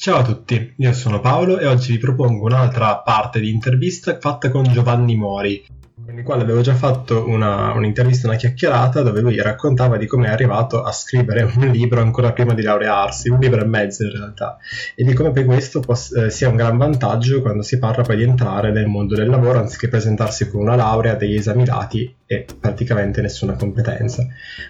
Ciao a tutti, io sono Paolo e oggi vi propongo un'altra parte di intervista fatta con Giovanni Mori, con il quale avevo già fatto una, un'intervista, una chiacchierata dove lui raccontava di come è arrivato a scrivere un libro ancora prima di laurearsi, un libro e mezzo in realtà, e di come per questo poss- eh, sia un gran vantaggio quando si parla poi di entrare nel mondo del lavoro anziché presentarsi con una laurea, degli esami dati e praticamente nessuna competenza.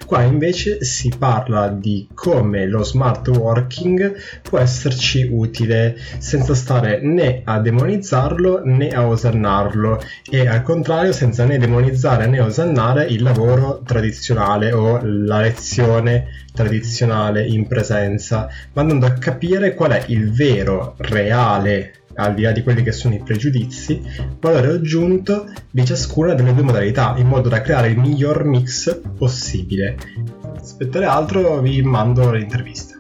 Qua invece si parla di come lo smart working può esserci utile senza stare né a demonizzarlo né a osannarlo e al contrario senza né demonizzare né osannare il lavoro tradizionale o la lezione tradizionale in presenza, ma andando a capire qual è il vero, reale al di là di quelli che sono i pregiudizi, valore aggiunto di ciascuna delle due modalità, in modo da creare il miglior mix possibile. Aspettare altro, vi mando l'intervista.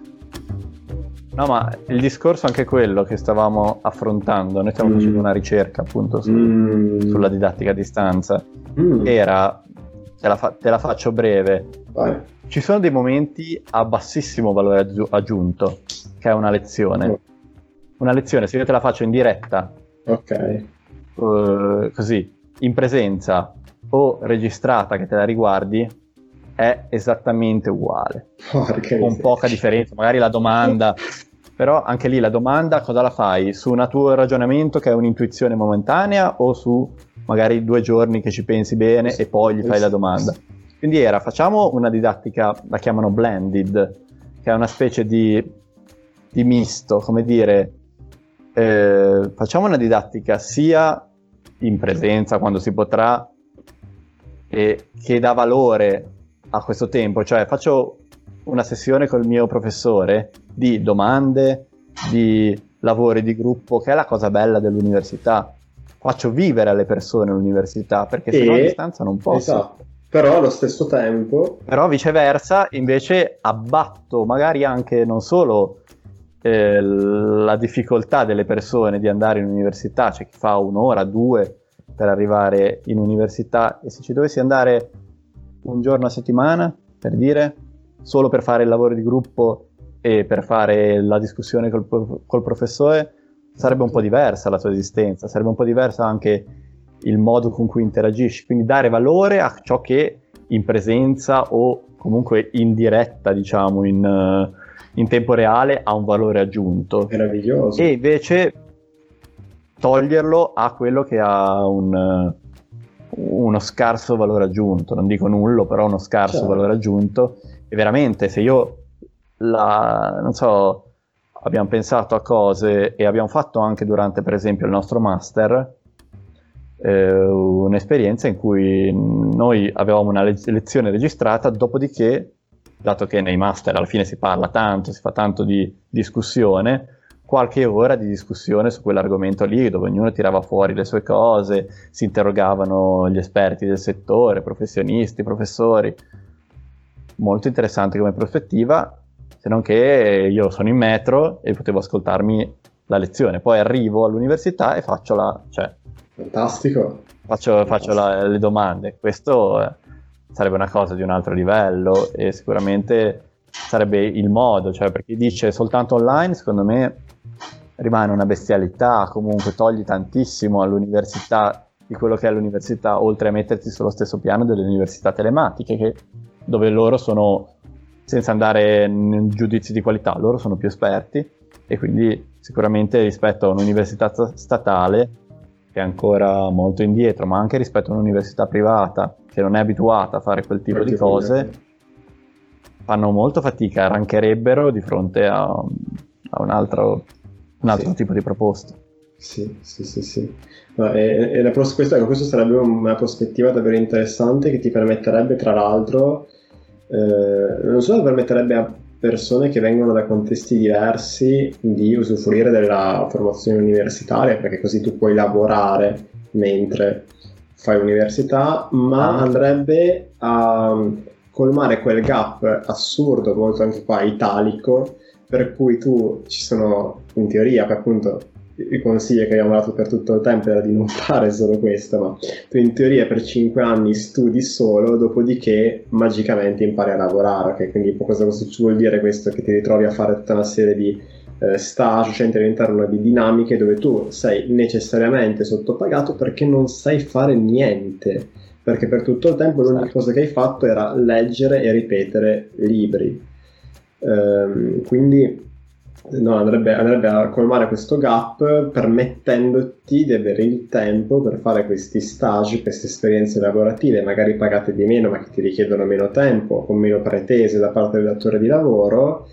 No, ma il discorso è anche quello che stavamo affrontando. Noi stiamo mm. facendo una ricerca appunto su, mm. sulla didattica a distanza. Mm. Era, te la, fa- te la, faccio breve. Vai. Ci sono dei momenti a bassissimo valore aggiunto, che è una lezione. Una lezione, se io te la faccio in diretta, ok, uh, così, in presenza o registrata che te la riguardi, è esattamente uguale. Porca con poca differenza, magari la domanda, però anche lì la domanda cosa la fai? Su un tuo ragionamento che è un'intuizione momentanea o su magari due giorni che ci pensi bene e poi gli fai la domanda? Quindi era, facciamo una didattica, la chiamano blended, che è una specie di, di misto, come dire, eh, facciamo una didattica sia in presenza quando si potrà e che dà valore a questo tempo, cioè faccio una sessione col mio professore di domande, di lavori di gruppo, che è la cosa bella dell'università. Faccio vivere alle persone l'università, perché se no a distanza non posso. Esatto. Però allo stesso tempo... Però viceversa, invece abbatto magari anche non solo eh, la difficoltà delle persone di andare in università, c'è chi fa un'ora, due per arrivare in università. E se ci dovessi andare un giorno a settimana, per dire, solo per fare il lavoro di gruppo e per fare la discussione col, col professore, sarebbe un po' diversa la tua esistenza, sarebbe un po' diversa anche il modo con cui interagisci, quindi dare valore a ciò che in presenza o comunque in diretta, diciamo, in, in tempo reale ha un valore aggiunto. Meraviglioso. E invece toglierlo a quello che ha un, uno scarso valore aggiunto, non dico nullo, però uno scarso certo. valore aggiunto. E veramente se io la, non so, abbiamo pensato a cose e abbiamo fatto anche durante per esempio il nostro master eh, un'esperienza in cui noi avevamo una le- lezione registrata, dopodiché dato che nei master alla fine si parla tanto, si fa tanto di discussione, qualche ora di discussione su quell'argomento lì, dove ognuno tirava fuori le sue cose, si interrogavano gli esperti del settore, professionisti, professori. Molto interessante come prospettiva, se non che io sono in metro e potevo ascoltarmi la lezione, poi arrivo all'università e faccio la... Cioè, Fantastico. Faccio, Fantastico. faccio la, le domande. Questo... È, sarebbe una cosa di un altro livello e sicuramente sarebbe il modo, cioè per chi dice soltanto online, secondo me rimane una bestialità, comunque togli tantissimo all'università di quello che è l'università, oltre a metterti sullo stesso piano delle università telematiche, che, dove loro sono, senza andare in giudizi di qualità, loro sono più esperti. E quindi sicuramente rispetto a un'università statale che è ancora molto indietro, ma anche rispetto a un'università privata che non è abituata a fare quel tipo di cose, fanno molto fatica, arrancherebbero di fronte a, a un altro, un altro sì. tipo di proposta. Sì, sì, sì, sì. No, e, e pros- questo, ecco, questo sarebbe una prospettiva davvero interessante che ti permetterebbe, tra l'altro, eh, non solo permetterebbe a persone che vengono da contesti diversi di usufruire della formazione universitaria, perché così tu puoi lavorare mentre fai università, ma ah. andrebbe a colmare quel gap assurdo, molto anche qua italico, per cui tu ci sono in teoria, che appunto il consiglio che abbiamo dato per tutto il tempo era di non fare solo questo, ma tu in teoria per 5 anni studi solo, dopodiché magicamente impari a lavorare, ok? Quindi cosa, cosa vuol dire questo? Che ti ritrovi a fare tutta una serie di eh, stage, cioè all'interno di dinamiche dove tu sei necessariamente sottopagato perché non sai fare niente, perché per tutto il tempo l'unica esatto. cosa che hai fatto era leggere e ripetere libri. Ehm, quindi no, andrebbe, andrebbe, a colmare questo gap permettendoti di avere il tempo per fare questi stage, queste esperienze lavorative, magari pagate di meno ma che ti richiedono meno tempo, con meno pretese da parte del datore di lavoro,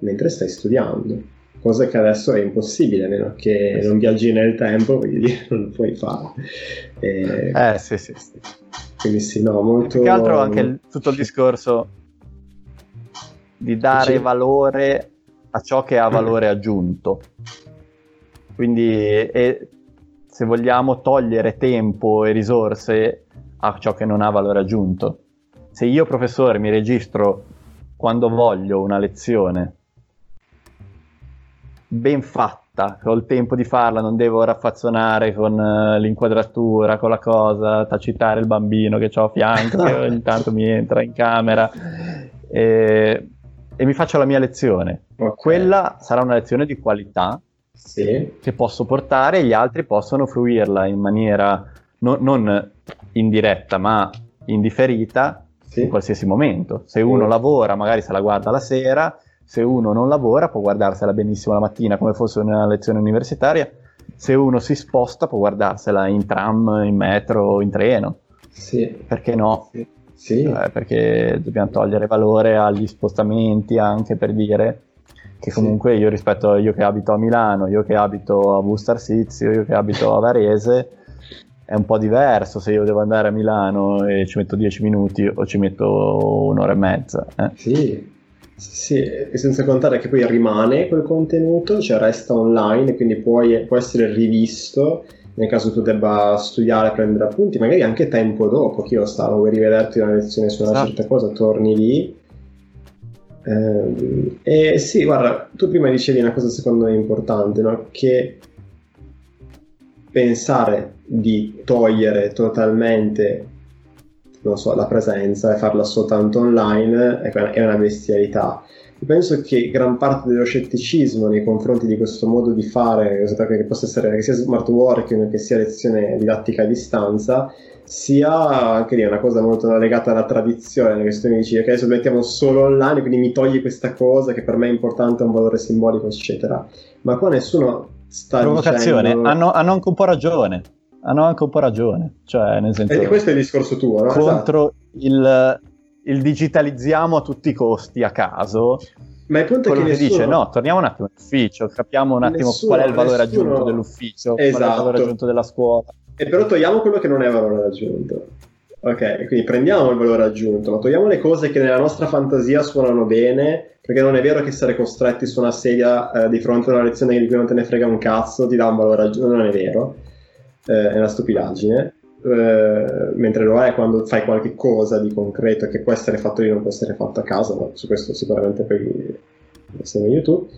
mentre stai studiando. Cosa che adesso è impossibile, a meno che non viaggi nel tempo, quindi non lo puoi fare. E... Eh sì, sì, sì. Quindi sì, no, molto... Più che altro anche il, tutto il discorso di dare sì. valore a ciò che ha valore aggiunto. Quindi e, se vogliamo togliere tempo e risorse a ciò che non ha valore aggiunto. Se io professore mi registro quando voglio una lezione ben fatta, ho il tempo di farla, non devo raffazzonare con uh, l'inquadratura, con la cosa, tacitare il bambino che ho a fianco, che ogni tanto mi entra in camera. E e mi faccio la mia lezione. Okay. Quella sarà una lezione di qualità sì. che posso portare e gli altri possono fruirla in maniera no, non indiretta ma indifferita sì. in qualsiasi momento. Se uno lavora, magari se la guarda la sera, se uno non lavora può guardarsela benissimo la mattina come fosse una lezione universitaria, se uno si sposta può guardarsela in tram, in metro, in treno. Sì. Perché no? Sì. Sì. Eh, perché dobbiamo togliere valore agli spostamenti anche per dire che comunque sì. io rispetto a io che abito a Milano, io che abito a Busto Arsizio, io che abito a Varese, è un po' diverso se io devo andare a Milano e ci metto 10 minuti o ci metto un'ora e mezza. Eh. Sì. Sì, e senza contare che poi rimane quel contenuto, cioè resta online, quindi puoi, può essere rivisto nel caso tu debba studiare, prendere appunti, magari anche tempo dopo, che io stavo, vuoi rivederti una lezione su una esatto. certa cosa, torni lì. Eh, e sì, guarda, tu prima dicevi una cosa secondo me importante, no? che pensare di togliere totalmente non so, la presenza e farla soltanto online è una bestialità penso che gran parte dello scetticismo nei confronti di questo modo di fare, che possa essere che sia smart working che sia lezione didattica a distanza, sia anche lì una cosa molto legata alla tradizione, che se tu mi dici che adesso mettiamo solo online, quindi mi togli questa cosa che per me è importante, ha un valore simbolico, eccetera. Ma qua nessuno sta Provocazione, dicendo... hanno, hanno anche un po' ragione. Hanno anche un po' ragione, cioè nel senso... E questo è il discorso tuo, no? Contro esatto. il il digitalizziamo a tutti i costi a caso. Ma il punto è che, che nessuno... dice no, torniamo un attimo all'ufficio, capiamo un attimo nessuno, qual è il valore nessuno... aggiunto dell'ufficio, esatto. qual è il valore esatto. aggiunto della scuola. E però togliamo quello che non è valore aggiunto. Ok, quindi prendiamo il valore aggiunto, ma togliamo le cose che nella nostra fantasia suonano bene, perché non è vero che essere costretti su una sedia eh, di fronte a una lezione di cui non te ne frega un cazzo ti dà un valore aggiunto, non è vero, eh, è una stupidaggine. Eh, mentre lo è quando fai qualche cosa di concreto che può essere fatto lì, non può essere fatto a casa, ma su questo sicuramente poi meglio tu.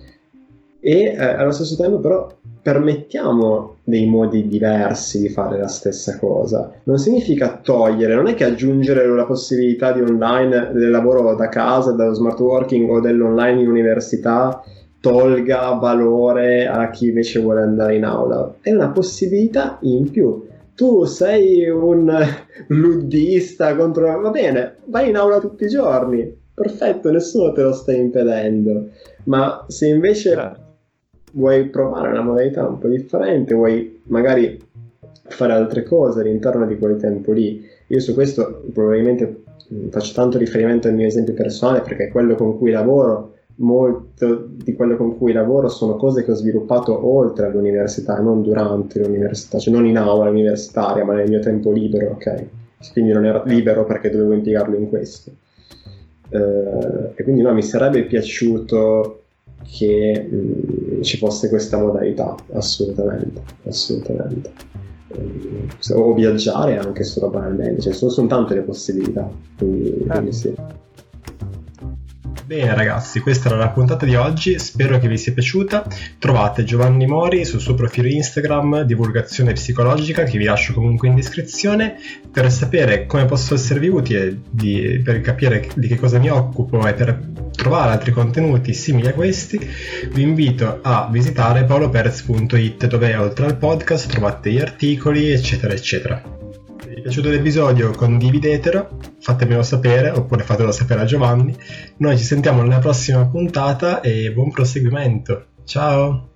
E eh, allo stesso tempo, però, permettiamo dei modi diversi di fare la stessa cosa. Non significa togliere, non è che aggiungere la possibilità di online del lavoro da casa, dallo smart working o dell'online in università tolga valore a chi invece vuole andare in aula. È una possibilità in più tu sei un luddista contro... Va bene, vai in aula tutti i giorni, perfetto, nessuno te lo sta impedendo. Ma se invece certo. vuoi provare una modalità un po' differente, vuoi magari fare altre cose all'interno di quel tempo lì, io su questo probabilmente faccio tanto riferimento al mio esempio personale perché è quello con cui lavoro molto di quello con cui lavoro sono cose che ho sviluppato oltre all'università, non durante l'università, cioè non in aula universitaria, ma nel mio tempo libero, ok? Quindi non ero libero perché dovevo impiegarlo in questo. Uh, e quindi no, mi sarebbe piaciuto che mh, mm, ci fosse questa modalità, assolutamente, assolutamente. Um, o viaggiare anche solo banalmente, cioè sono, sono tante le possibilità, quindi, quindi sì. Bene ragazzi, questa era la puntata di oggi, spero che vi sia piaciuta. Trovate Giovanni Mori sul suo profilo Instagram, divulgazione psicologica, che vi lascio comunque in descrizione. Per sapere come posso esservi utile, di, per capire di che cosa mi occupo e per trovare altri contenuti simili a questi, vi invito a visitare paoloperez.it dove oltre al podcast trovate gli articoli, eccetera, eccetera piaciuto l'episodio condividetelo, fatemelo sapere oppure fatelo sapere a Giovanni. Noi ci sentiamo nella prossima puntata e buon proseguimento. Ciao!